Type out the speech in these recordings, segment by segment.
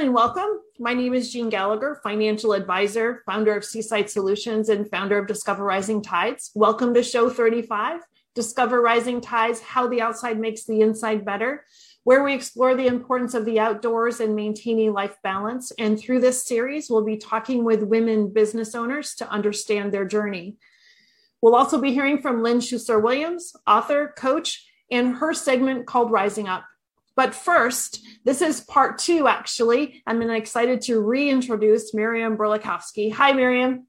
And welcome. My name is Jean Gallagher, financial advisor, founder of Seaside Solutions, and founder of Discover Rising Tides. Welcome to show 35 Discover Rising Tides How the Outside Makes the Inside Better, where we explore the importance of the outdoors and maintaining life balance. And through this series, we'll be talking with women business owners to understand their journey. We'll also be hearing from Lynn Schuster Williams, author, coach, and her segment called Rising Up. But first, this is part two, actually. I'm excited to reintroduce Miriam Burlakovsky. Hi, Miriam.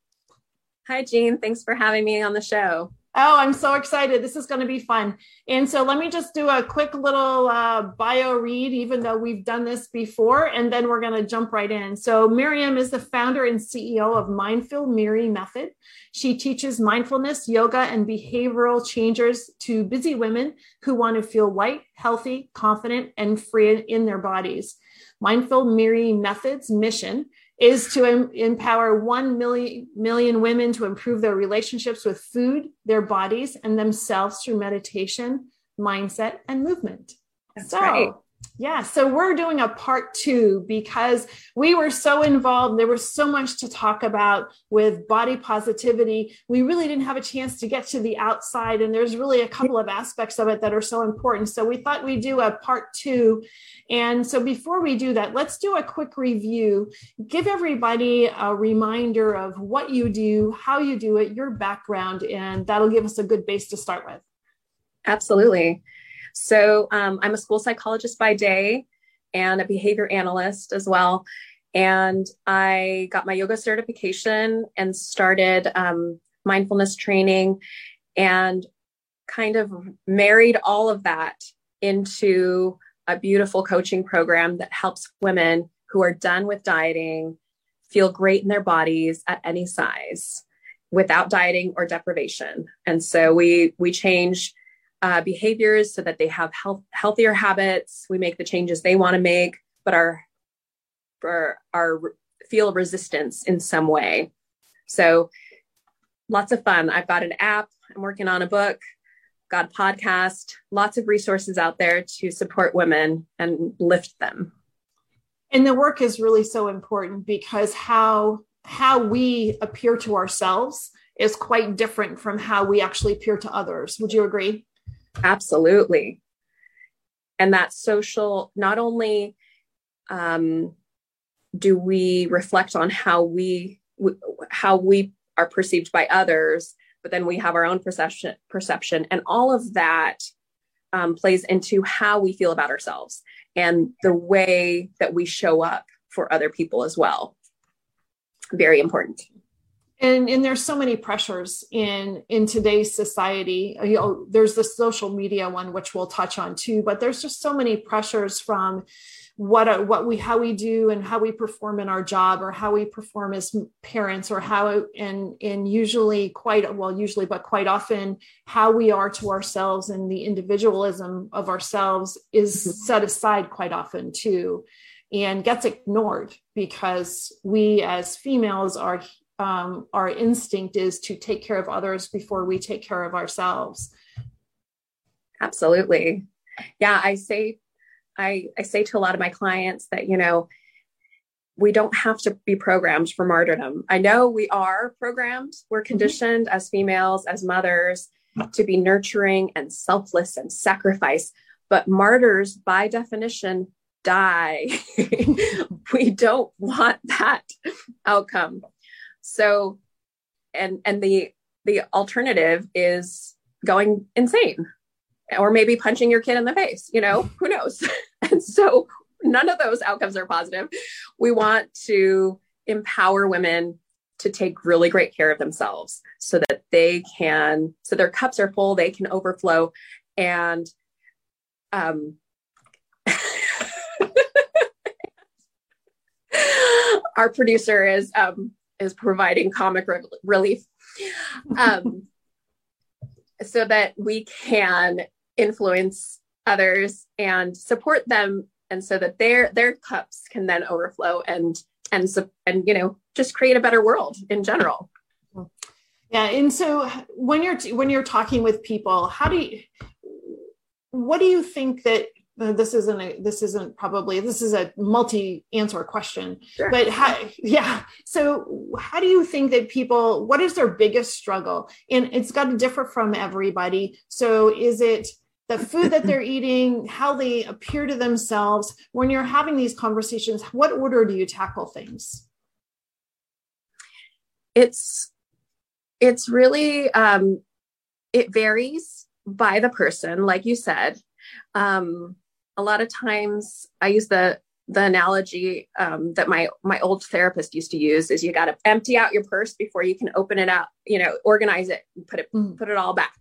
Hi, Jean. Thanks for having me on the show. Oh, I'm so excited. This is going to be fun. And so let me just do a quick little uh, bio read, even though we've done this before, and then we're going to jump right in. So, Miriam is the founder and CEO of Mindful Miri Method. She teaches mindfulness, yoga, and behavioral changes to busy women who want to feel light, healthy, confident, and free in their bodies. Mindful Miri Method's mission is to em- empower 1 million, million women to improve their relationships with food, their bodies, and themselves through meditation, mindset, and movement. That's so, right. Yeah, so we're doing a part two because we were so involved. There was so much to talk about with body positivity. We really didn't have a chance to get to the outside, and there's really a couple of aspects of it that are so important. So we thought we'd do a part two. And so before we do that, let's do a quick review. Give everybody a reminder of what you do, how you do it, your background, and that'll give us a good base to start with. Absolutely. So um, I'm a school psychologist by day and a behavior analyst as well. And I got my yoga certification and started um, mindfulness training and kind of married all of that into a beautiful coaching program that helps women who are done with dieting feel great in their bodies at any size without dieting or deprivation. And so we we change uh, behaviors so that they have health, healthier habits. We make the changes they want to make, but our, our, are feel resistance in some way. So lots of fun. I've got an app. I'm working on a book. Got a podcast. Lots of resources out there to support women and lift them. And the work is really so important because how how we appear to ourselves is quite different from how we actually appear to others. Would you agree? Absolutely. And that social, not only um, do we reflect on how we how we are perceived by others, but then we have our own perception perception, and all of that um, plays into how we feel about ourselves and the way that we show up for other people as well. Very important and and there's so many pressures in in today's society you know there's the social media one which we'll touch on too but there's just so many pressures from what what we how we do and how we perform in our job or how we perform as parents or how and and usually quite well usually but quite often how we are to ourselves and the individualism of ourselves is mm-hmm. set aside quite often too and gets ignored because we as females are um, our instinct is to take care of others before we take care of ourselves absolutely yeah i say i i say to a lot of my clients that you know we don't have to be programmed for martyrdom i know we are programmed we're mm-hmm. conditioned mm-hmm. as females as mothers to be nurturing and selfless and sacrifice but martyrs by definition die we don't want that outcome so, and and the the alternative is going insane or maybe punching your kid in the face, you know, who knows? and so none of those outcomes are positive. We want to empower women to take really great care of themselves so that they can so their cups are full, they can overflow and um our producer is um is providing comic re- relief. Um, so that we can influence others and support them and so that their their cups can then overflow and and and you know just create a better world in general. Yeah and so when you're when you're talking with people how do you what do you think that this isn't a this isn't probably this is a multi-answer question. Sure. but how yeah. So how do you think that people what is their biggest struggle? And it's got to differ from everybody. So is it the food that they're eating how they appear to themselves? When you're having these conversations what order do you tackle things? It's it's really um it varies by the person like you said. Um a lot of times I use the the analogy um, that my my old therapist used to use is you got to empty out your purse before you can open it up you know organize it and put it mm. put it all back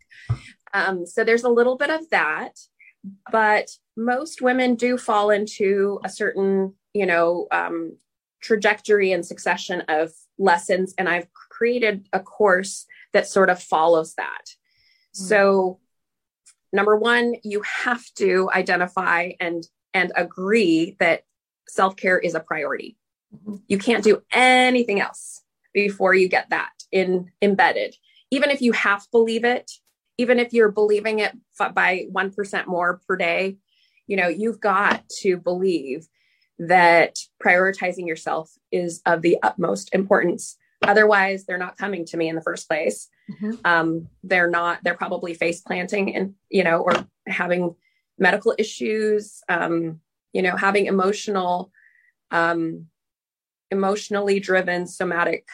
um, so there's a little bit of that but most women do fall into a certain you know um, trajectory and succession of lessons and i've created a course that sort of follows that mm. so number one you have to identify and and agree that self-care is a priority. Mm-hmm. you can't do anything else before you get that in embedded. Even if you half believe it even if you're believing it by 1% more per day you know you've got to believe that prioritizing yourself is of the utmost importance otherwise they're not coming to me in the first place mm-hmm. um, they're not they're probably face planting and you know or having medical issues um, you know having emotional um, emotionally driven somatic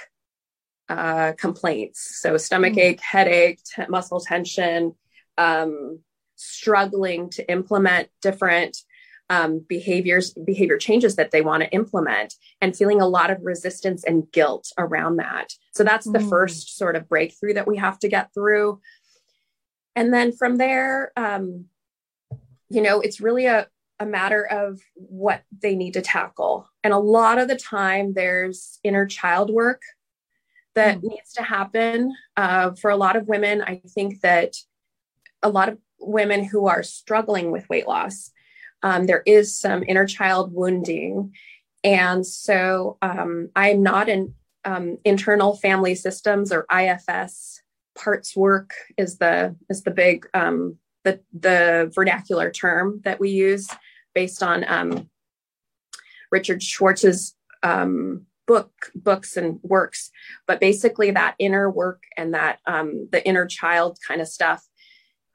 uh, complaints so stomach mm-hmm. ache headache t- muscle tension um, struggling to implement different um, behaviors behavior changes that they want to implement and feeling a lot of resistance and guilt around that so that's the mm. first sort of breakthrough that we have to get through and then from there um, you know it's really a, a matter of what they need to tackle and a lot of the time there's inner child work that mm. needs to happen uh, for a lot of women i think that a lot of women who are struggling with weight loss um, there is some inner child wounding. And so um, I'm not an um, internal family systems or IFS. Parts work is the is the big um, the the vernacular term that we use based on um, Richard Schwartz's um, book books and works but basically that inner work and that um, the inner child kind of stuff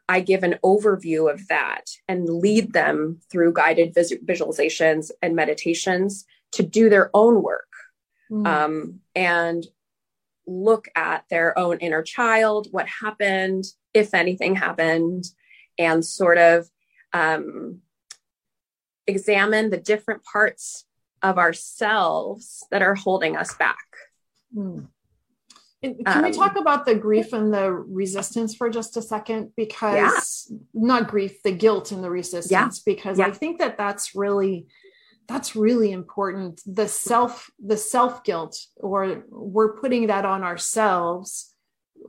I give an overview of that and lead them through guided vis- visualizations and meditations to do their own work mm. um, and look at their own inner child, what happened, if anything happened, and sort of um, examine the different parts of ourselves that are holding us back. Mm. Can um, we talk about the grief and the resistance for just a second? Because yeah. not grief, the guilt and the resistance, yeah. because yeah. I think that that's really that's really important the self the self guilt or we're putting that on ourselves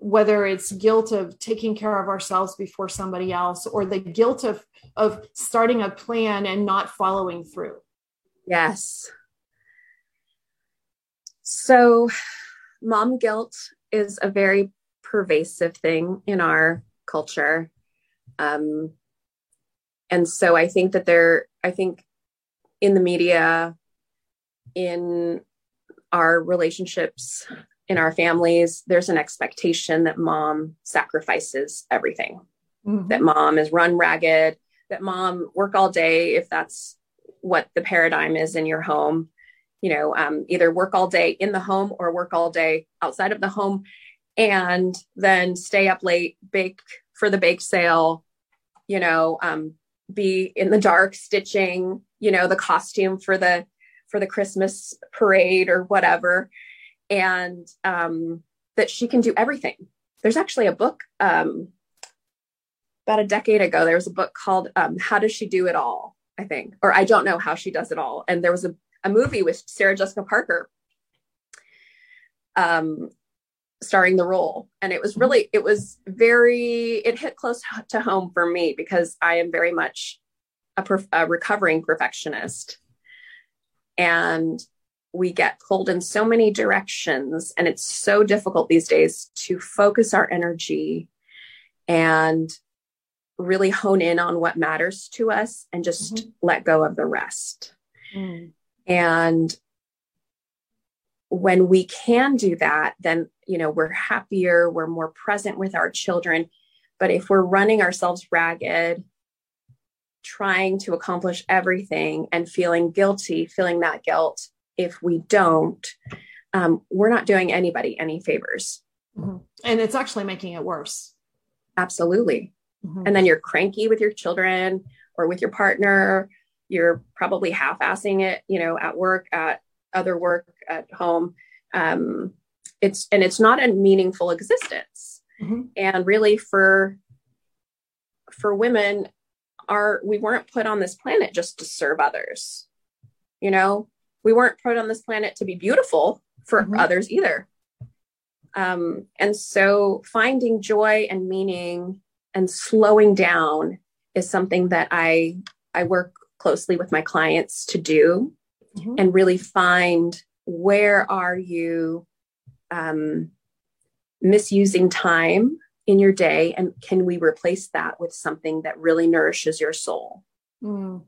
whether it's guilt of taking care of ourselves before somebody else or the guilt of of starting a plan and not following through yes so mom guilt is a very pervasive thing in our culture. Um, and so I think that there, I think in the media, in our relationships, in our families, there's an expectation that mom sacrifices everything, mm-hmm. that mom is run ragged, that mom work all day if that's what the paradigm is in your home you know, um, either work all day in the home or work all day outside of the home and then stay up late, bake for the bake sale, you know, um, be in the dark stitching, you know, the costume for the for the Christmas parade or whatever, and um, that she can do everything. There's actually a book um, about a decade ago. There was a book called um, "How Does She Do It All?" I think, or I don't know how she does it all. And there was a a movie with Sarah Jessica Parker um, starring the role. And it was really, it was very, it hit close to home for me because I am very much a, perf- a recovering perfectionist. And we get pulled in so many directions. And it's so difficult these days to focus our energy and really hone in on what matters to us and just mm-hmm. let go of the rest. Mm. And when we can do that, then, you know, we're happier, we're more present with our children. But if we're running ourselves ragged, trying to accomplish everything and feeling guilty, feeling that guilt if we don't, um, we're not doing anybody any favors. Mm-hmm. And it's actually making it worse. Absolutely. Mm-hmm. And then you're cranky with your children or with your partner. You're probably half assing it, you know, at work, at other work, at home. Um, it's and it's not a meaningful existence. Mm-hmm. And really, for for women, are we weren't put on this planet just to serve others. You know, we weren't put on this planet to be beautiful for mm-hmm. others either. Um, and so finding joy and meaning and slowing down is something that I I work closely with my clients to do mm-hmm. and really find where are you um, misusing time in your day and can we replace that with something that really nourishes your soul mm.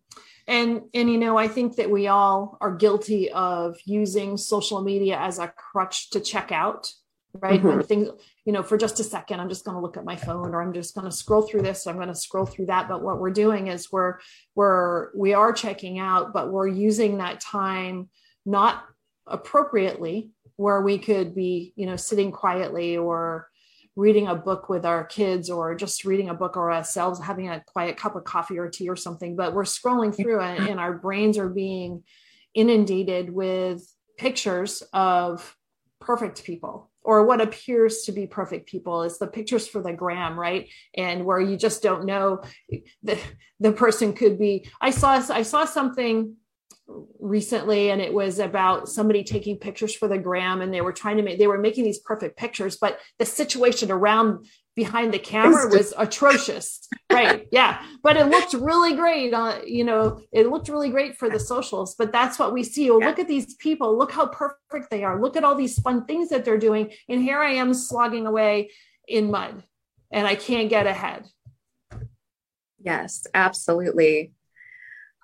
and and you know i think that we all are guilty of using social media as a crutch to check out right mm-hmm. when things you know for just a second i'm just going to look at my phone or i'm just going to scroll through this i'm going to scroll through that. But what we're doing is we're we're we are checking out but we're using that time not appropriately where we could be you know sitting quietly or reading a book with our kids or just reading a book or ourselves having a quiet cup of coffee or tea or something. But we're scrolling through it and our brains are being inundated with pictures of perfect people or what appears to be perfect people is the pictures for the gram right? And where you just don't know the the person could be. I saw i saw something recently and it was about somebody taking pictures for the gram and they were trying to make they were making these perfect pictures but the situation around behind the camera was atrocious right yeah. But it looked really great uh, you know it looked really great for the socials but that's what we see. Oh, look at these people. Look how perfect they are. Look at all these fun things that they're doing. And here i am slogging away in mud and i can't get ahead. Yes absolutely.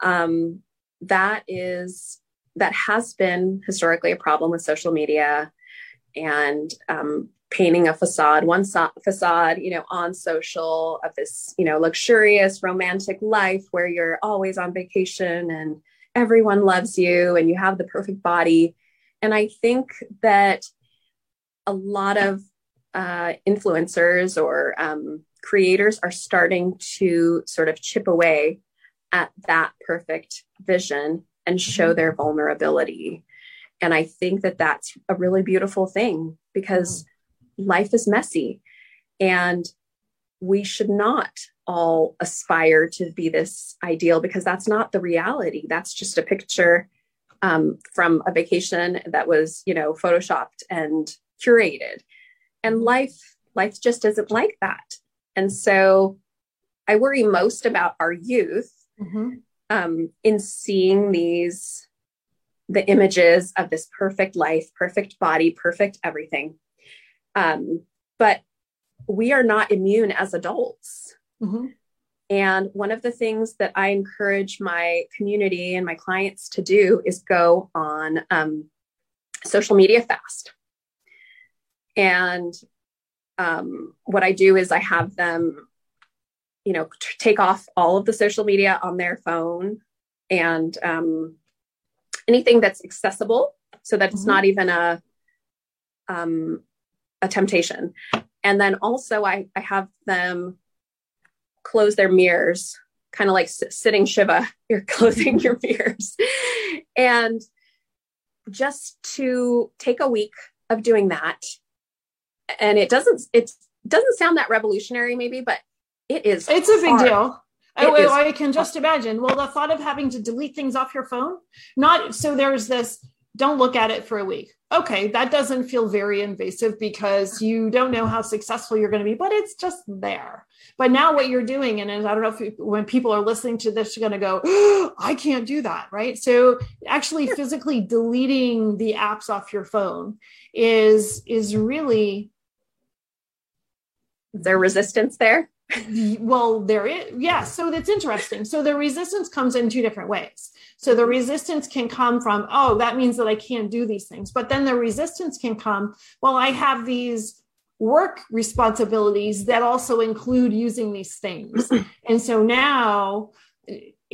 Um that is that has been historically a problem with social media. And um, painting a facade one so- facade you know on social of this you know luxurious romantic life where you're always on vacation and everyone loves you and you have the perfect body and i think that a lot of uh, influencers or um, creators are starting to sort of chip away at that perfect vision and show mm-hmm. their vulnerability. And I think that that's a really beautiful thing because. Life is messy and we should not all aspire to be this ideal because that's not the reality. That's just a picture um, from a vacation that was, you know, photoshopped and curated. And life, life just isn't like that. And so I worry most about our youth mm-hmm. um, in seeing these the images of this perfect life perfect body perfect everything um, but we are not immune as adults mm-hmm. and one of the things that i encourage my community and my clients to do is go on um, social media fast and um, what i do is i have them you know t- take off all of the social media on their phone and um, anything that's accessible so that it's mm-hmm. not even a um, a temptation and then also I, I have them close their mirrors kind of like s- sitting shiva you're closing your mirrors and just to take a week of doing that and it doesn't it doesn't sound that revolutionary maybe but it is. It's a big deal. I, oh, I can just imagine. Well, the thought of having to delete things off your phone, not so there's this don't look at it for a week. Okay, that doesn't feel very invasive because you don't know how successful you're going to be, but it's just there. But now what you're doing, and I don't know if you, when people are listening to this, you're going to go, oh, I can't do that, right? So actually, physically deleting the apps off your phone is is really. Is there resistance there? Well there is yeah so that's interesting. So the resistance comes in two different ways. So the resistance can come from oh that means that i can't do these things. But then the resistance can come well i have these work responsibilities that also include using these things. And so now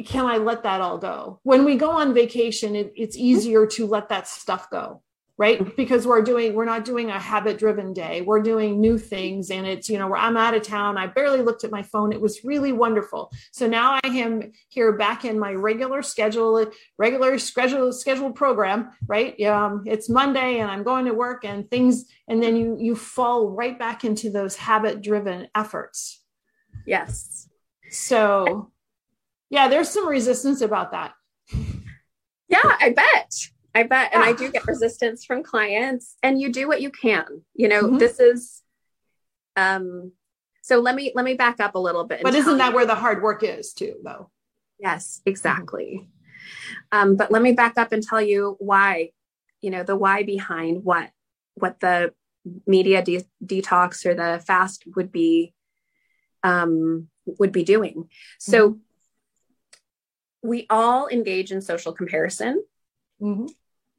can i let that all go? When we go on vacation it, it's easier to let that stuff go right? Mm-hmm. because we're doing we're not doing a habit driven day. We're doing new things and it's you know where i'm out of town. I barely looked at my phone. It was really wonderful. So now i am here back in my regular schedule regular schedule scheduled program right? Um, it's monday and i'm going to work and things and then you you fall right back into those habit driven efforts. Yes. So yeah there's some resistance about that. Yeah i bet I bet. And I do get resistance from clients and you do what you can. You know, mm-hmm. this is um so let me let me back up a little bit. But isn't that you. where the hard work is too though? Yes, exactly. Um, but let me back up and tell you why, you know, the why behind what what the media de- detox or the fast would be um would be doing. So mm-hmm. we all engage in social comparison. Mm-hmm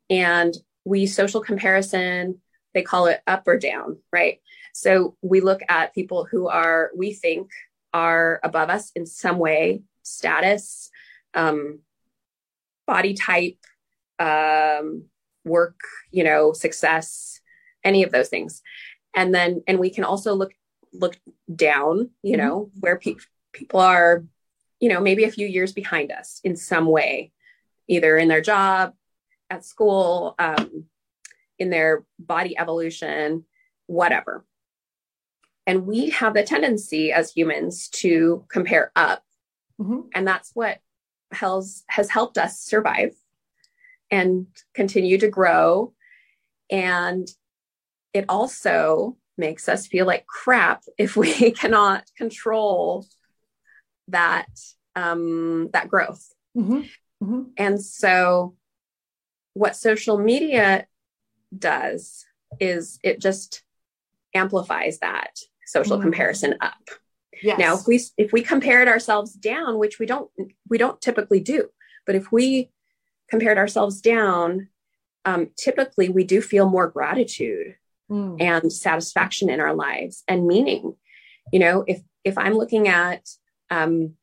and we social comparison they call it up or down right so we look at people who are we think are above us in some way status um, body type um, work you know success any of those things and then and we can also look look down you mm-hmm. know where pe- people are you know maybe a few years behind us in some way either in their job at school, um, in their body evolution, whatever. And we have the tendency as humans to compare up. Mm-hmm. And that's what has, has helped us survive and continue to grow. And it also makes us feel like crap if we cannot control that um, that growth. Mm-hmm. Mm-hmm. And so what social media does is it just amplifies that social mm. comparison up. Yes. Now, if we if we compared ourselves down, which we don't we don't typically do, but if we compared ourselves down, um, typically we do feel more gratitude mm. and satisfaction in our lives and meaning. You know, if if I'm looking at, um,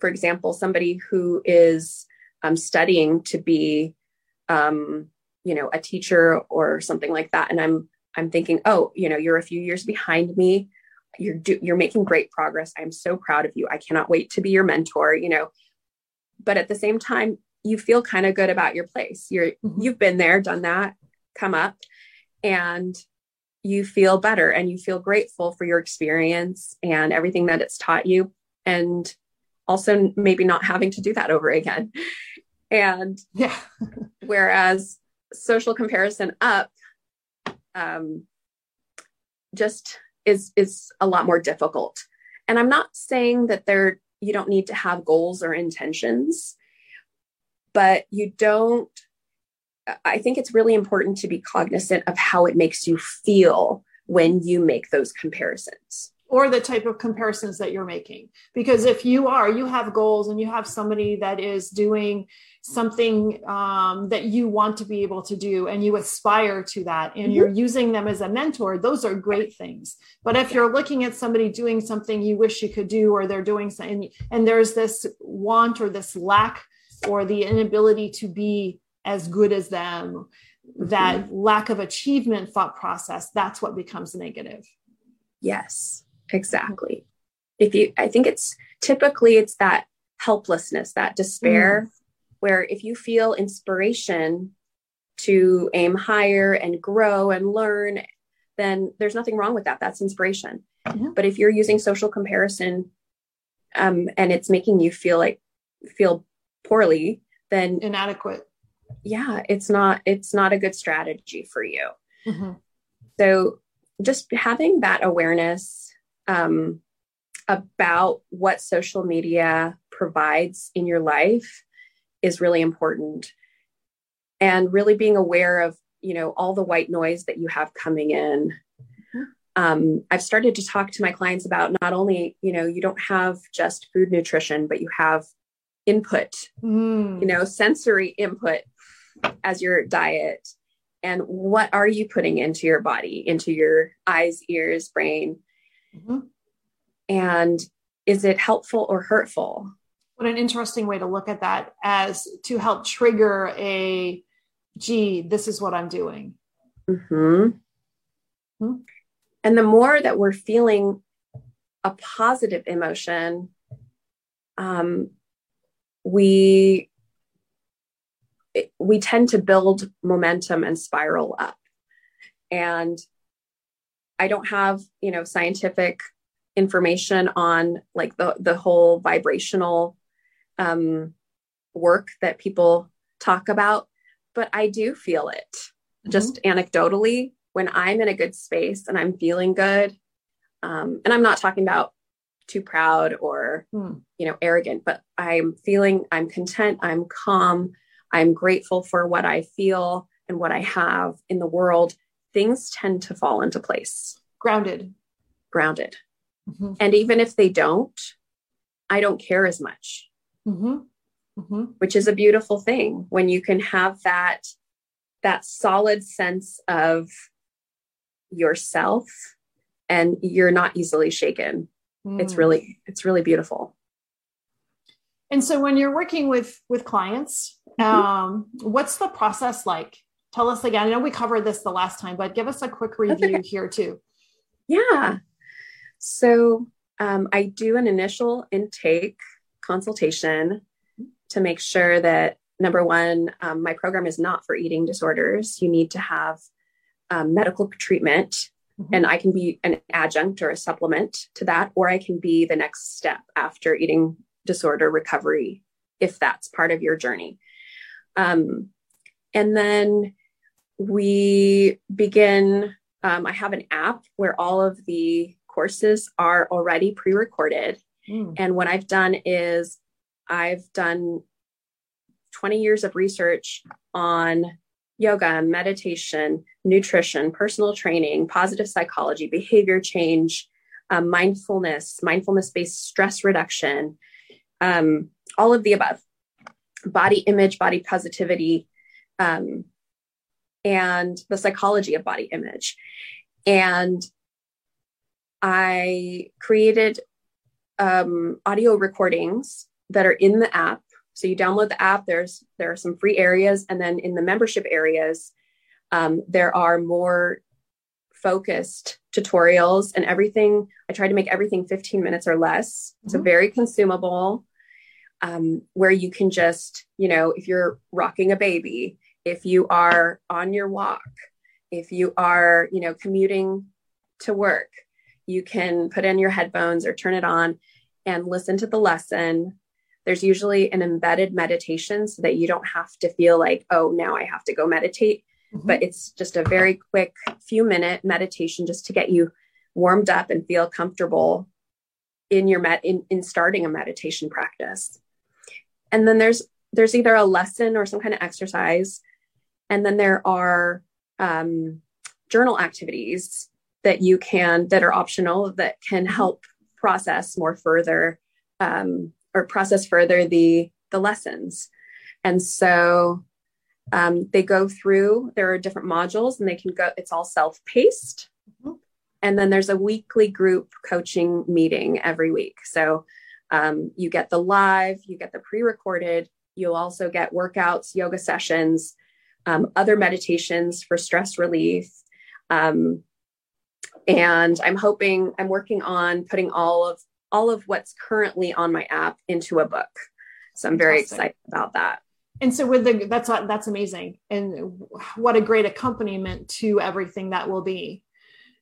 for example, somebody who is um, studying to be um, you know, a teacher or something like that. And I'm, I'm thinking, oh, you know, you're a few years behind me. You're do, you're making great progress. I'm so proud of you. I cannot wait to be your mentor. You know, but at the same time, you feel kind of good about your place. You're mm-hmm. you've been there, done that, come up, and you feel better and you feel grateful for your experience and everything that it's taught you, and also maybe not having to do that over again. And yeah, whereas social comparison up um, just is is a lot more difficult. And I'm not saying that there you don't need to have goals or intentions, but you don't. I think it's really important to be cognizant of how it makes you feel when you make those comparisons or the type of comparisons that you're making. Because if you are, you have goals and you have somebody that is doing something um, that you want to be able to do and you aspire to that and mm-hmm. you're using them as a mentor, those are great things. But if you're looking at somebody doing something you wish you could do, or they're doing something, and there's this want or this lack or the inability to be as good as them, mm-hmm. that lack of achievement thought process, that's what becomes negative. Yes Exactly. If you, I think it's typically it's that helplessness, that despair, mm. where if you feel inspiration to aim higher and grow and learn, then there's nothing wrong with that. That's inspiration. Mm-hmm. But if you're using social comparison um, and it's making you feel like feel poorly, then inadequate. Yeah, it's not it's not a good strategy for you. Mm-hmm. So just having that awareness um, about what social media provides in your life is really important and really being aware of you know all the white noise that you have coming in um, I've started to talk to my clients about not only, you know, you don't have just food nutrition, but you have input, mm. you know, sensory input as your diet. And what are you putting into your body, into your eyes, ears, brain? Mm-hmm. And is it helpful or hurtful? What an interesting way to look at that as to help trigger a, gee, this is what I'm doing. Mm-hmm. Hmm? And the more that we're feeling a positive emotion, um, we we tend to build momentum and spiral up. And I don't have, you know, scientific information on like the the whole vibrational um, work that people talk about, but I do feel it mm-hmm. just anecdotally when I'm in a good space and I'm feeling good. Um, and I'm not talking about too proud or mm. you know arrogant, but I'm feeling I'm content, I'm calm, I'm grateful for what I feel and what I have in the world. Things tend to fall into place. Grounded. Grounded. Mm-hmm. And even if they don't, I don't care as much. Mm-hmm. Mm-hmm. Which is a beautiful thing when you can have that that solid sense of yourself and you're not easily shaken. Mm. It's really it's really beautiful. And so when you're working with with clients, mm-hmm. um, what's the process like? Tell us again. I know we covered this the last time, but give us a quick review okay. here too. Yeah. So um, I do an initial intake consultation to make sure that number one, um, my program is not for eating disorders. You need to have um, medical treatment, mm-hmm. and I can be an adjunct or a supplement to that, or I can be the next step after eating disorder recovery, if that's part of your journey. Um, and then we begin. Um, I have an app where all of the courses are already pre recorded. Mm. And what I've done is I've done 20 years of research on yoga, meditation, nutrition, personal training, positive psychology, behavior change, um, mindfulness, mindfulness based stress reduction, um, all of the above, body image, body positivity, um, and the psychology of body image. And I created um, audio recordings that are in the app. So you download the app. There's there are some free areas, and then in the membership areas, um, there are more focused tutorials and everything. I try to make everything 15 minutes or less. Mm-hmm. So very consumable, um, where you can just you know if you're rocking a baby, if you are on your walk, if you are you know commuting to work you can put in your headphones or turn it on and listen to the lesson. There's usually an embedded meditation so that you don't have to feel like, oh, now I have to go meditate. Mm-hmm. But it's just a very quick few minute meditation just to get you warmed up and feel comfortable in your met in, in starting a meditation practice. And then there's there's either a lesson or some kind of exercise. And then there are um, journal activities that you can that are optional that can mm-hmm. help process more further um, or process further the the lessons and so um, they go through there are different modules and they can go it's all self-paced mm-hmm. and then there's a weekly group coaching meeting every week so um, you get the live you get the pre-recorded you'll also get workouts yoga sessions um, other meditations for stress relief. Um, and i'm hoping i'm working on putting all of all of what's currently on my app into a book. So i'm very Fantastic. excited about that. And so with the that's that's amazing. And what a great accompaniment to everything that will be.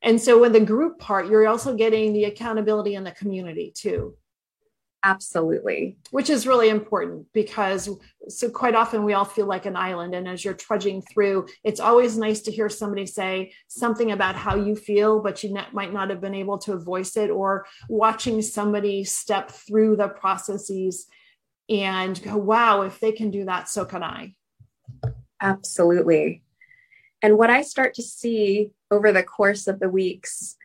And so with the group part you're also getting the accountability in the community too Absolutely. Which is really important because so quite often we all feel like an island. And as you're trudging through, it's always nice to hear somebody say something about how you feel, but you might not have been able to voice it, or watching somebody step through the processes and go, wow, if they can do that, so can I. Absolutely. And what I start to see over the course of the weeks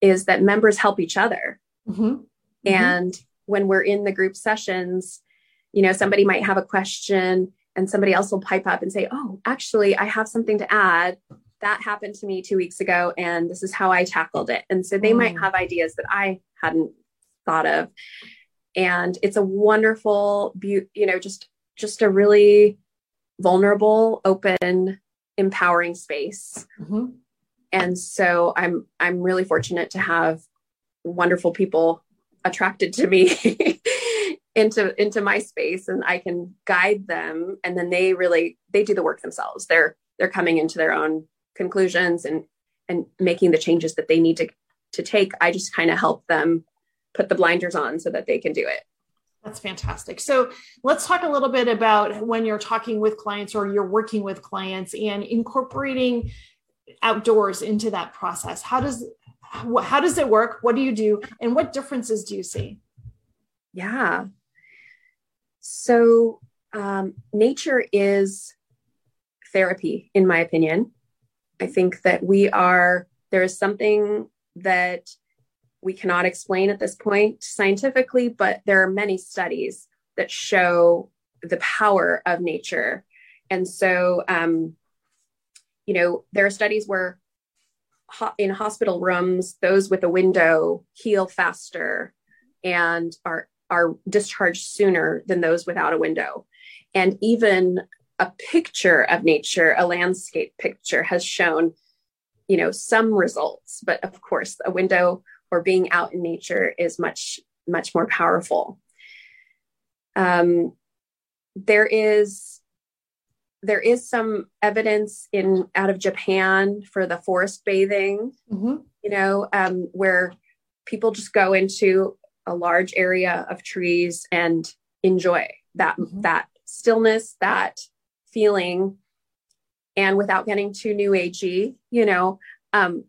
is that members help each other. Mm-hmm. Mm-hmm. When we're in the group sessions, you know, somebody might have a question and somebody else will pipe up and say, Oh, actually, I have something to add. That happened to me two weeks ago, and this is how I tackled it. And so they mm. might have ideas that I hadn't thought of. And it's a wonderful, be- you know, just just a really vulnerable, open, empowering space. Mm-hmm. And so I'm I'm really fortunate to have wonderful people attracted to me into into my space and I can guide them and then they really they do the work themselves. They're they're coming into their own conclusions and and making the changes that they need to to take. I just kind of help them put the blinders on so that they can do it. That's fantastic. So let's talk a little bit about when you're talking with clients or you're working with clients and incorporating outdoors into that process. How does how does it work? What do you do? And what differences do you see? Yeah. So um, nature is therapy, in my opinion. I think that we are there is something that we cannot explain at this point scientifically, but there are many studies that show the power of nature. And so, um, you know, there are studies where in hospital rooms, those with a window heal faster and are are discharged sooner than those without a window. And even a picture of nature, a landscape picture, has shown, you know, some results. But of course, a window or being out in nature is much much more powerful um, there is there is some evidence in out of japan for the forest bathing mm-hmm. you know um, where people just go into a large area of trees and enjoy that mm-hmm. that stillness that feeling and without getting too new agey you know um,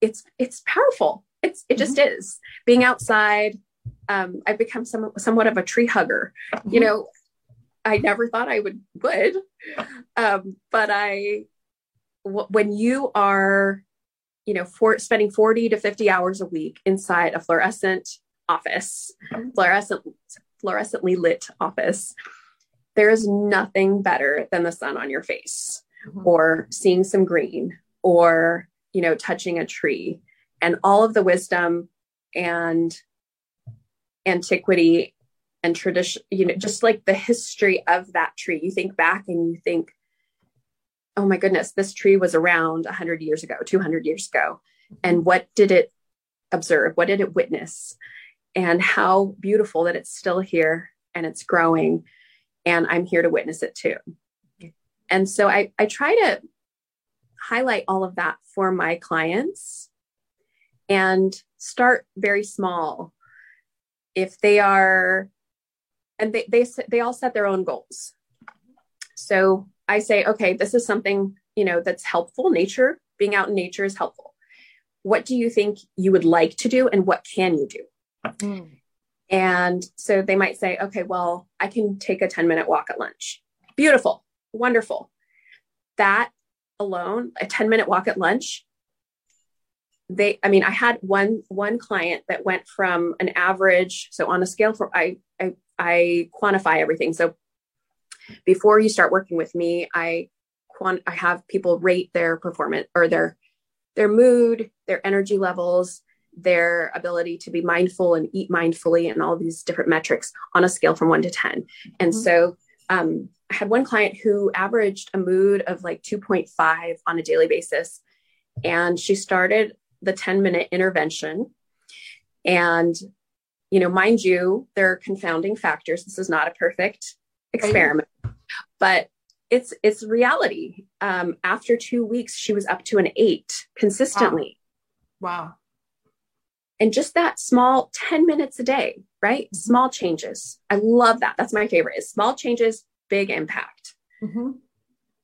it's it's powerful it's it just mm-hmm. is being outside. Um, I've become some, somewhat of a tree hugger. Mm-hmm. You know, I never thought I would would, um, but I w- when you are, you know, for spending forty to fifty hours a week inside a fluorescent office, mm-hmm. fluorescent fluorescently lit office, there is nothing better than the sun on your face, mm-hmm. or seeing some green, or you know, touching a tree and all of the wisdom and antiquity and tradition, you know, just like the history of that tree. You think back and you think, oh my goodness, this tree was around 100 years ago, 200 years ago. And what did it observe? What did it witness? And how beautiful that it's still here and it's growing. And I'm here to witness it too. And so I, I try to highlight all of that for my clients and start very small. If they are, and they, they, they all set their own goals. So I say, okay, this is something, you know, that's helpful. Nature, being out in nature is helpful. What do you think you would like to do and what can you do? Mm. And so they might say, okay, well, I can take a 10 minute walk at lunch. Beautiful, wonderful. That alone, a 10 minute walk at lunch they i mean i had one one client that went from an average so on a scale for i i, I quantify everything. So before you start working with me i quant i have people rate their performance or their their mood their energy levels their ability to be mindful and eat mindfully and all these different metrics on a scale from 1 to 10 and mm-hmm. so um, i had one client who averaged a mood of like 2.5 on a daily basis. And she started the 10 minute intervention. And, you know, mind you, there are confounding factors. This is not a perfect experiment, but it's it's reality. Um, after two weeks, she was up to an eight consistently. Wow. wow. And just that small 10 minutes a day, right? Mm-hmm. Small changes. I love that. That's my favorite is small changes, big impact. Mm-hmm.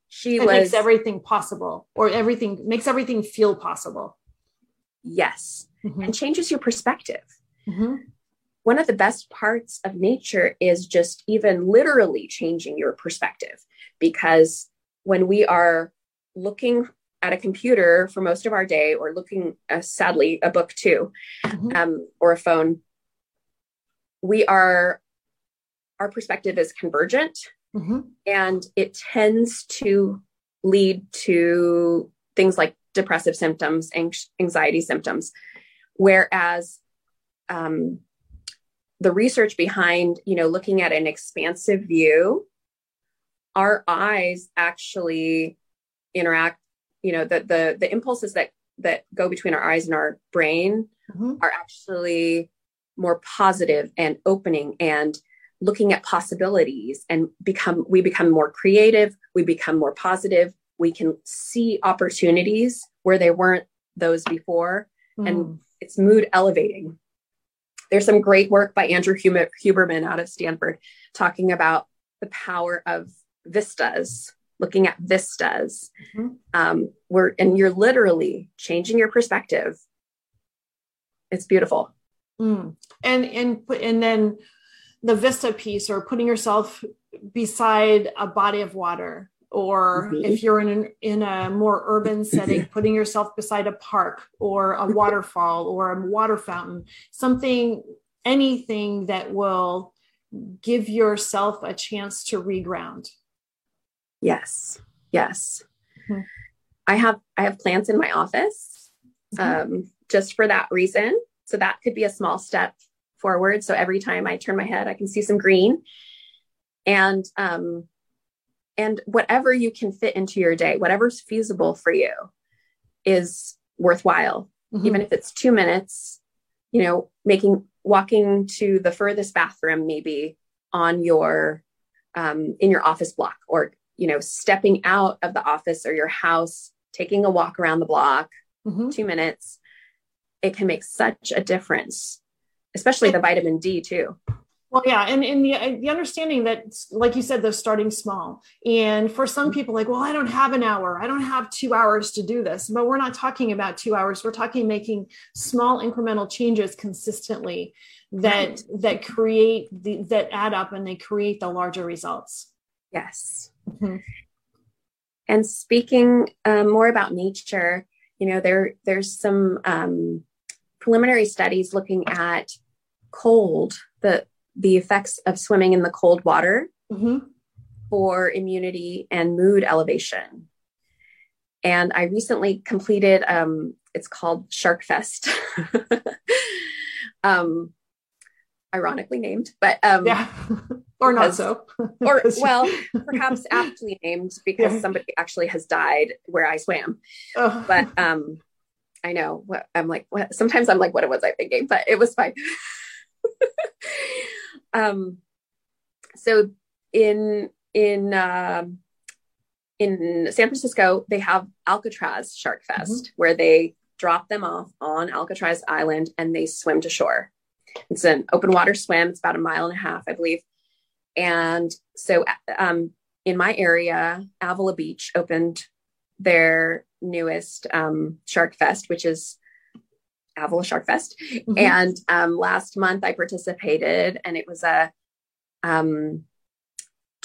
She it was, makes everything possible or everything makes everything feel possible. Yes. Mm-hmm. And changes your perspective. Mm-hmm. One of the best parts of nature is just even literally changing your perspective because when we are looking at a computer for most of our day or looking uh, sadly a book too mm-hmm. um, or a phone we are our perspective is convergent mm-hmm. and it tends to lead to things like depressive symptoms anxiety symptoms whereas um, the research behind you know looking at an expansive view our eyes actually interact you know the the the impulses that that go between our eyes and our brain mm-hmm. are actually more positive and opening and looking at possibilities and become we become more creative we become more positive we can see opportunities where there weren't those before mm. and it's mood elevating there's some great work by andrew huberman out of stanford talking about the power of vistas looking at vistas mm-hmm. um, where and you're literally changing your perspective it's beautiful mm. and and and then the vista piece or putting yourself beside a body of water or mm-hmm. if you're in an, in a more urban setting putting yourself beside a park or a waterfall or a water fountain something anything that will give yourself a chance to reground Yes. Yes. Mm-hmm. I have I have plants in my office mm-hmm. um, just for that reason. So that could be a small step forward. So every time I turn my head, I can see some green. And um, and whatever you can fit into your day, whatever's feasible for you, is worthwhile. Mm-hmm. Even if it's two minutes, you know, making walking to the furthest bathroom maybe on your um, in your office block or you know, stepping out of the office or your house, taking a walk around the block, mm-hmm. two minutes, it can make such a difference, especially the vitamin D too. Well, yeah, and in the the understanding that, like you said, they're starting small, and for some mm-hmm. people, like, well, I don't have an hour, I don't have two hours to do this. But we're not talking about two hours. We're talking making small incremental changes consistently that right. that create the that add up and they create the larger results. Yes, Mm-hmm. And speaking um, more about nature, you know, there there's some um, preliminary studies looking at cold, the the effects of swimming in the cold water mm-hmm. for immunity and mood elevation. And I recently completed, um, it's called Shark Fest. um, ironically named, but um, yeah, or not so, or well, perhaps aptly named because yeah. somebody actually has died where I swam. Oh. But um, I know what I'm like. What, sometimes I'm like, what it was I thinking? But it was fine. Um, so in in uh, in San Francisco, they have Alcatraz Shark Fest, mm-hmm. where they drop them off on Alcatraz Island and they swim to shore. It's an open water swim. It's about a mile and a half, I believe. And so um, in my area, Avila Beach opened their newest um, Shark Fest, which is Avila Shark Fest. Mm-hmm. And um, last month I participated, and it was a um,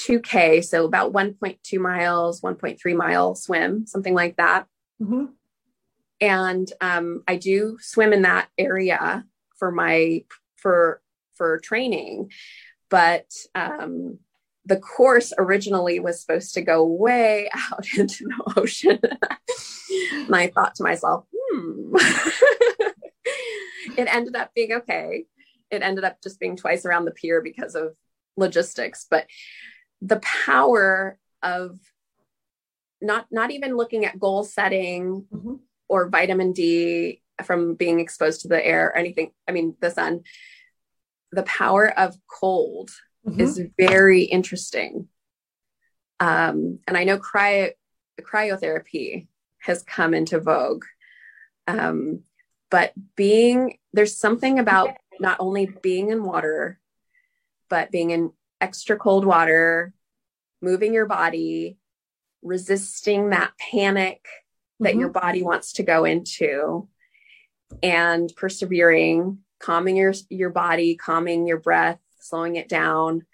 2K, so about 1.2 miles, 1.3 mile swim, something like that. Mm-hmm. And um, I do swim in that area for my for for training but um, the course originally was supposed to go way out into the ocean and i thought to myself hmm it ended up being okay it ended up just being twice around the pier because of logistics but the power of not not even looking at goal setting mm-hmm. or vitamin d from being exposed to the air or anything i mean the sun the power of cold mm-hmm. is very interesting um, and i know cryo, cryotherapy has come into vogue um, but being there's something about not only being in water but being in extra cold water moving your body resisting that panic that mm-hmm. your body wants to go into and persevering, calming your your body, calming your breath, slowing it down.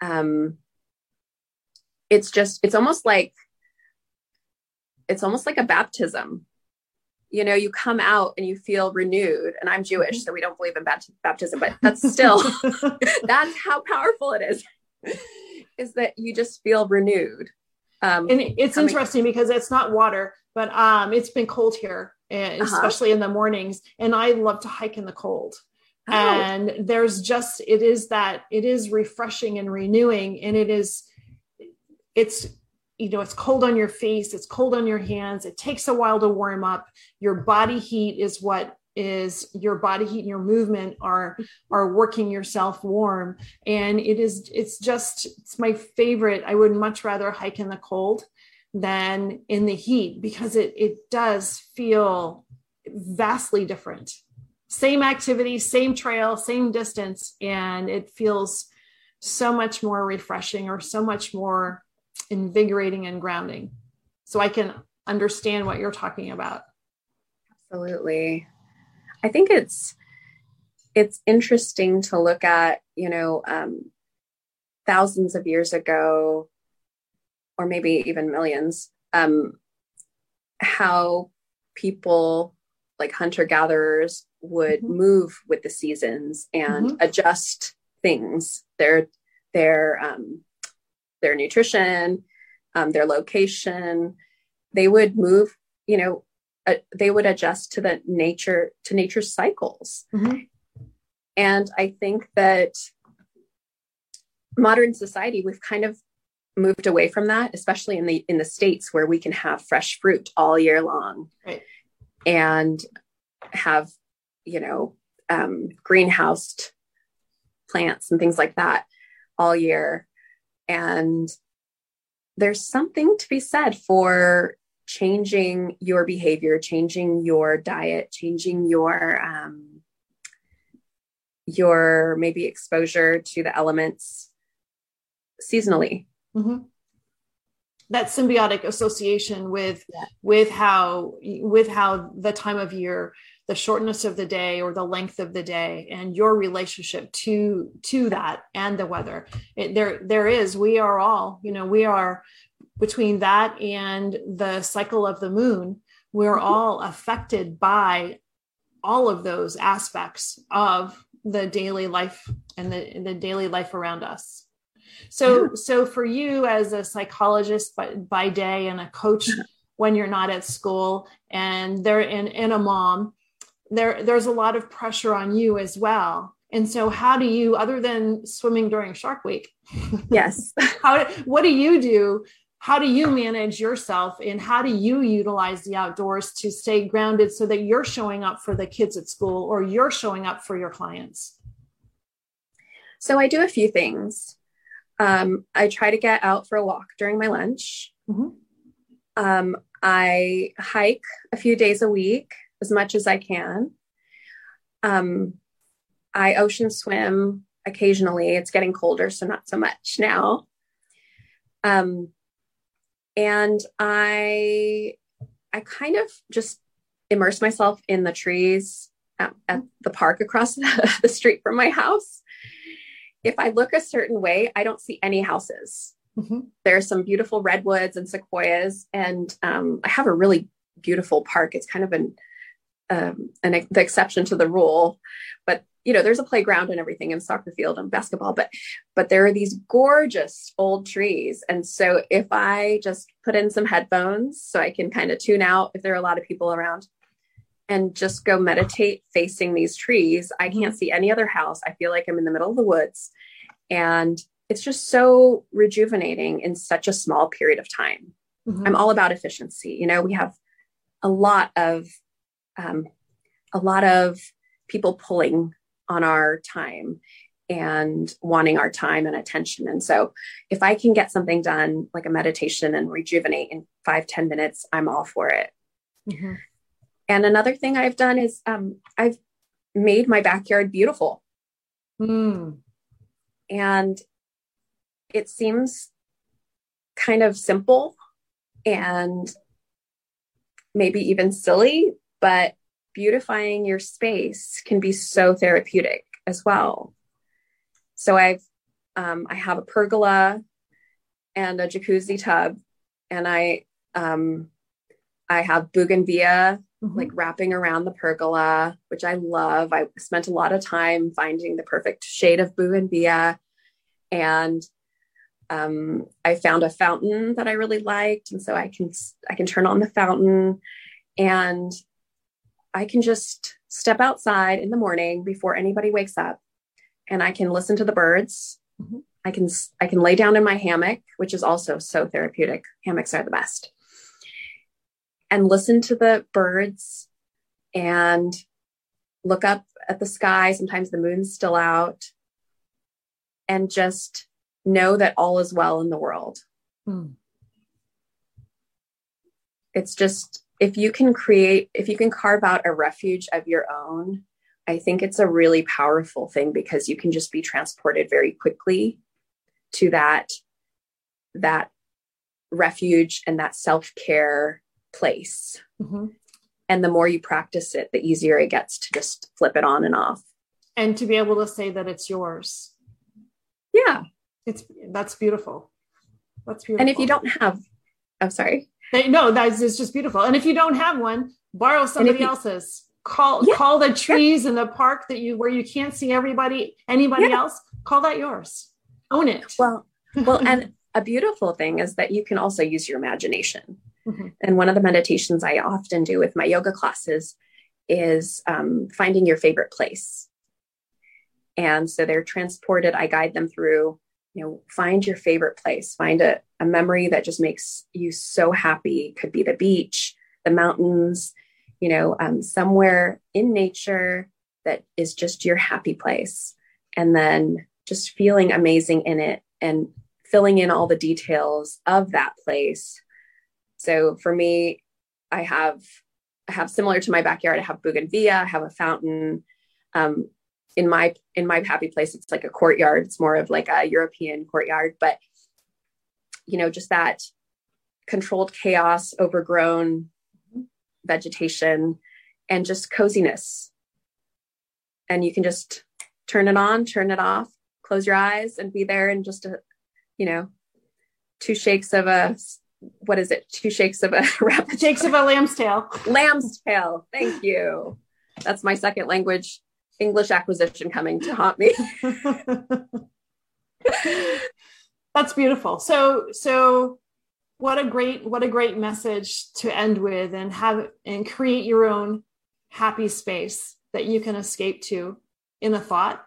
Um, it's just it's almost like it's almost like a baptism you know you come out and you feel renewed and i'm jewish mm-hmm. so we don't believe in baptism but that's still that's how powerful it is is that you just feel renewed um, and it's coming- interesting because it's not water but um, it's been cold here uh-huh. especially in the mornings and i love to hike in the cold oh. and there's just it is that it is refreshing and renewing and it is it's you know it's cold on your face it's cold on your hands it takes a while to warm up. Your body heat is what is your body heat and your movement are are working yourself warm. And it is it's just it's my favorite. I would much rather hike in the cold than in the heat because it it does feel vastly different. Same activity same trail same distance and it feels so much more refreshing or so much more invigorating and grounding. So I can understand what you're talking about. Absolutely. I think it's it's interesting to look at, you know, um, thousands of years ago, or maybe even millions, um, how people like hunter gatherers would mm-hmm. move with the seasons and mm-hmm. adjust things their their um, their nutrition, um, their location. They would move, you know, uh, they would adjust to the nature to nature's cycles. Mm-hmm. And I think that modern society, we've kind of moved away from that, especially in the in the states where we can have fresh fruit all year long, right. and have you know um, greenhoused plants and things like that all year. And there's something to be said for changing your behavior, changing your diet, changing your um, your maybe exposure to the elements seasonally. Mm-hmm. That symbiotic association with yeah. with how with how the time of year the shortness of the day or the length of the day and your relationship to to that and the weather. It, there there is we are all you know we are between that and the cycle of the moon we're mm-hmm. all affected by all of those aspects of the daily life and the, the daily life around us. So so for you as a psychologist by, by day and a coach when you're not at school and they're in, and a mom there there's a lot of pressure on you as well. And so how do you other than swimming during shark week yes. how what do you do? How do you manage yourself and how do you utilize the outdoors to stay grounded so that you're showing up for the kids at school or you're showing up for your clients? So i do a few things. Um, i try to get out for a walk during my lunch. Mm-hmm. um, i hike a few days a week as much as I can. Um, I ocean swim occasionally. It's getting colder, so not so much now. Um, and I, I kind of just immerse myself in the trees at, at the park across the, the street from my house. If I look a certain way, I don't see any houses. Mm-hmm. There are some beautiful redwoods and sequoias, and um, I have a really beautiful park. It's kind of an um, an the exception to the rule. But you know, there's a playground and everything, and soccer field and basketball. But but there are these gorgeous old trees, and so if I just put in some headphones, so I can kind of tune out if there are a lot of people around, and just go meditate facing these trees, I can't see any other house. I feel like I'm in the middle of the woods, and it's just so rejuvenating in such a small period of time. Mm-hmm. I'm all about efficiency. You know, we have a lot of um, a lot of people pulling on our time and wanting our time and attention. And so if I can get something done like a meditation and rejuvenate in five ten minutes, I'm all for it. Mm-hmm. And another thing I've done is um, I've made my backyard beautiful. Mm. And it seems kind of simple and maybe even silly, but beautifying your space can be so therapeutic as well. So I've um, I have a pergola and a jacuzzi tub, and I um, I have bougainvillea mm-hmm. like wrapping around the pergola, which I love. I spent a lot of time finding the perfect shade of bougainvillea. And um, I found a fountain that I really liked. And so I can, I can turn on the fountain and I can just step outside in the morning before anybody wakes up and I can listen to the birds. Mm-hmm. I can, I can lay down in my hammock, which is also so therapeutic. Hammocks are the best and listen to the birds and look up at the sky. Sometimes the moon's still out and just know that all is well in the world. Hmm. It's just, if you can create, if you can carve out a refuge of your own, I think it's a really powerful thing because you can just be transported very quickly to that that refuge and that self-care place. Mm-hmm. And the more you practice it, the easier it gets to just flip it on and off. And to be able to say that it's yours. Yeah. It's that's beautiful. That's beautiful. And if you don't have, I'm oh, sorry. No, that's it's just beautiful. And if you don't have one, borrow somebody you, else's. Call yeah, call the trees yeah. in the park that you where you can't see everybody, anybody yeah. else. Call that yours. Own it. Well, well, and a beautiful thing is that you can also use your imagination. Mm-hmm. And one of the meditations I often do with my yoga classes is um, finding your favorite place. And so they're transported. I guide them through, you know, find your favorite place, find a, a memory that just makes you so happy. Could be the beach, the mountains, you know, um, somewhere in nature that is just your happy place. And then just feeling amazing in it and filling in all the details of that place so for me, I have I have similar to my backyard. I have bougainvillea. I have a fountain. Um, in my in my happy place, it's like a courtyard. It's more of like a European courtyard, but you know, just that controlled chaos, overgrown vegetation, and just coziness. And you can just turn it on, turn it off, close your eyes, and be there in just a, you know, two shakes of a what is it? Two shakes of a rabbit. Shakes of a lamb's tail. Lamb's tail. Thank you. That's my second language English acquisition coming to haunt me. That's beautiful. So so what a great what a great message to end with and have and create your own happy space that you can escape to in a thought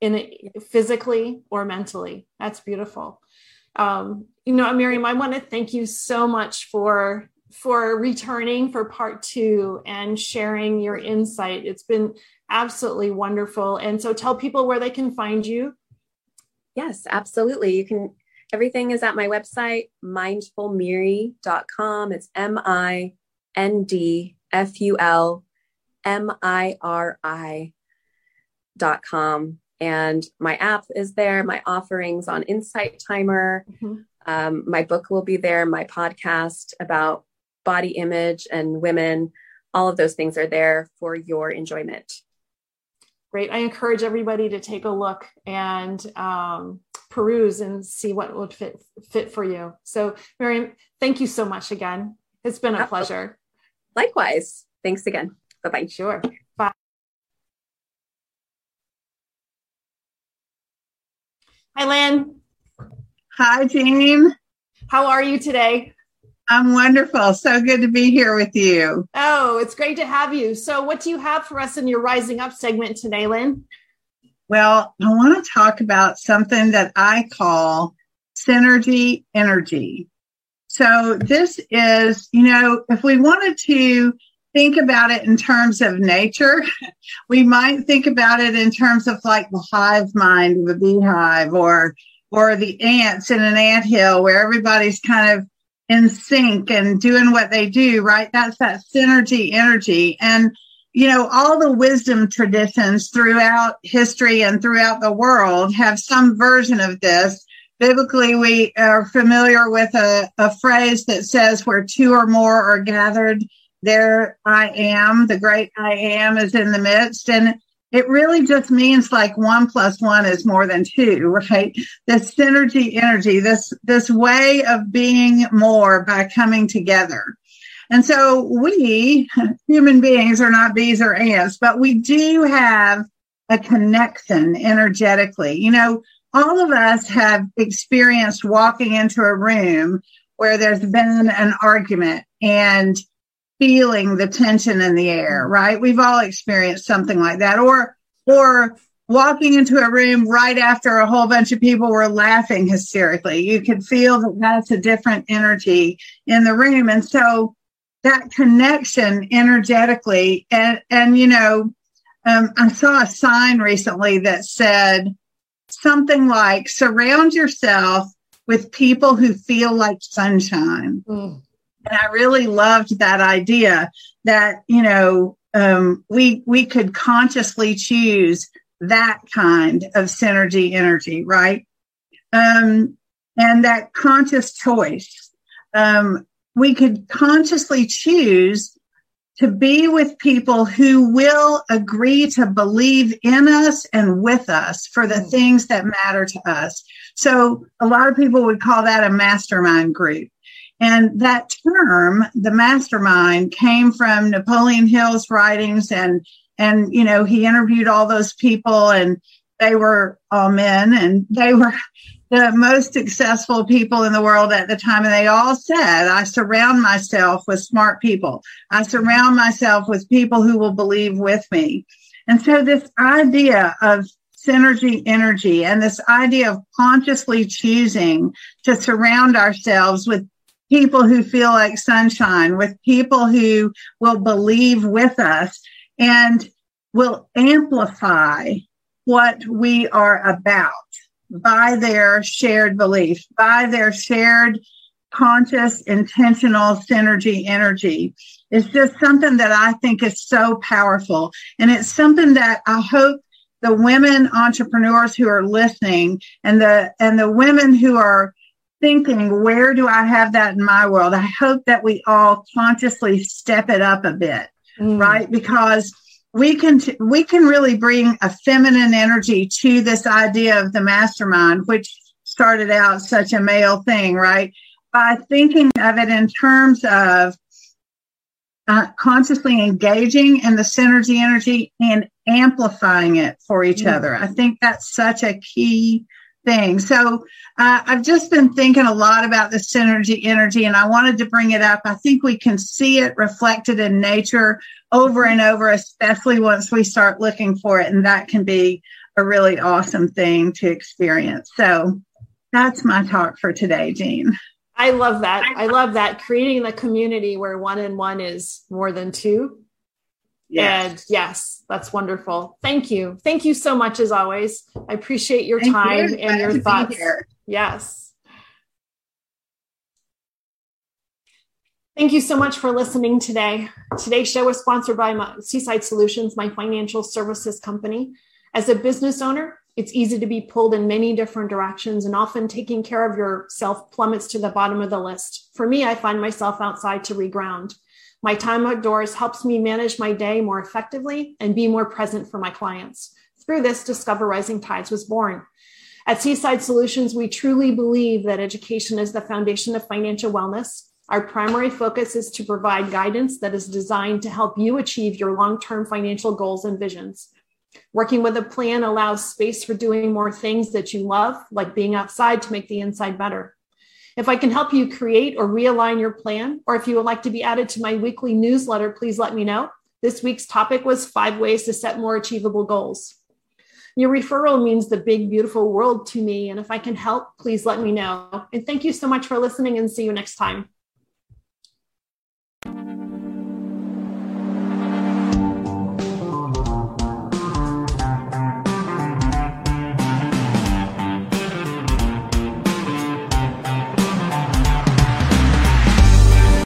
in a, physically or mentally. That's beautiful um, you know, Miriam, I want to thank you so much for for returning for part two and sharing your insight. It's been absolutely wonderful. And so tell people where they can find you. Yes, absolutely. You can everything is at my website, mindfulmiri.com. It's M I N D F U L M I R I dot com and my app is there my offerings on insight timer mm-hmm. um, my book will be there my podcast about body image and women all of those things are there for your enjoyment great i encourage everybody to take a look and um, peruse and see what would fit fit for you so miriam thank you so much again it's been a pleasure likewise thanks again bye-bye sure Bye. Hi, Lynn. Hi, Jean. How are you today? I'm wonderful. So good to be here with you. Oh, it's great to have you. So, what do you have for us in your Rising Up segment today, Lynn? Well, I want to talk about something that I call synergy energy. So, this is, you know, if we wanted to think about it in terms of nature. We might think about it in terms of like the hive mind of a beehive or or the ants in an ant hill where everybody's kind of in sync and doing what they do, right? That's that synergy energy. And you know, all the wisdom traditions throughout history and throughout the world have some version of this. Biblically, we are familiar with a, a phrase that says where two or more are gathered, there I am, the great I am is in the midst. And it really just means like one plus one is more than two, right? This synergy energy, this, this way of being more by coming together. And so we human beings are not bees or ants, but we do have a connection energetically. You know, all of us have experienced walking into a room where there's been an argument and feeling the tension in the air, right? We've all experienced something like that. Or, or walking into a room right after a whole bunch of people were laughing hysterically. You could feel that that's a different energy in the room. And so that connection energetically and, and, you know, um, I saw a sign recently that said something like surround yourself with people who feel like sunshine. Mm. And I really loved that idea that, you know, um, we, we could consciously choose that kind of synergy energy, right? Um, and that conscious choice. Um, we could consciously choose to be with people who will agree to believe in us and with us for the things that matter to us. So a lot of people would call that a mastermind group. And that term, the mastermind, came from Napoleon Hill's writings and and you know he interviewed all those people and they were all men and they were the most successful people in the world at the time. And they all said i surround myself with smart people. I surround myself with people who will believe with me. And so this idea of synergy energy and this idea of consciously choosing to surround ourselves with people who feel like sunshine with people who will believe with us and will amplify what we are about by their shared belief, by their shared conscious, intentional synergy energy. It's just something that I think is so powerful. And it's something that I hope the women entrepreneurs who are listening and the, and the women who are thinking, where do I have that in my world? I hope that we all consciously step it up a bit, mm. right? Because we can we can really bring a feminine energy to this idea of the mastermind which started out such a male thing right by thinking of it in terms of uh, consciously engaging in the synergy energy and amplifying it for each mm-hmm. other i think that's such a key thing. So uh, I've just been thinking a lot about the synergy energy, and I wanted to bring it up. I think we can see it reflected in nature over and over, especially once we start looking for it, and that can be a really awesome thing to experience. So that's my talk for today, Jean. I love that. I love that creating the community where one and one is more than two Yes. And yes, that's wonderful. Thank you. Thank you so much as always. I appreciate your Thank time you. and your thoughts. Yes. Thank you so much for listening today. Today's show is sponsored by Seaside Solutions, my financial services company. As a business owner, it's easy to be pulled in many different directions, and often taking care of yourself plummets to the bottom of the list. For me, I find myself outside to reground. My time outdoors helps me manage my day more effectively and be more present for my clients. Through this, Discover Rising Tides was born. At Seaside Solutions, we truly believe that education is the foundation of financial wellness. Our primary focus is to provide guidance that is designed to help you achieve your long term financial goals and visions. Working with a plan allows space for doing more things that you love, like being outside to make the inside better. If I can help you create or realign your plan, or if you would like to be added to my weekly newsletter, please let me know. This week's topic was five ways to set more achievable goals. Your referral means the big, beautiful world to me. And if I can help, please let me know. And thank you so much for listening and see you next time.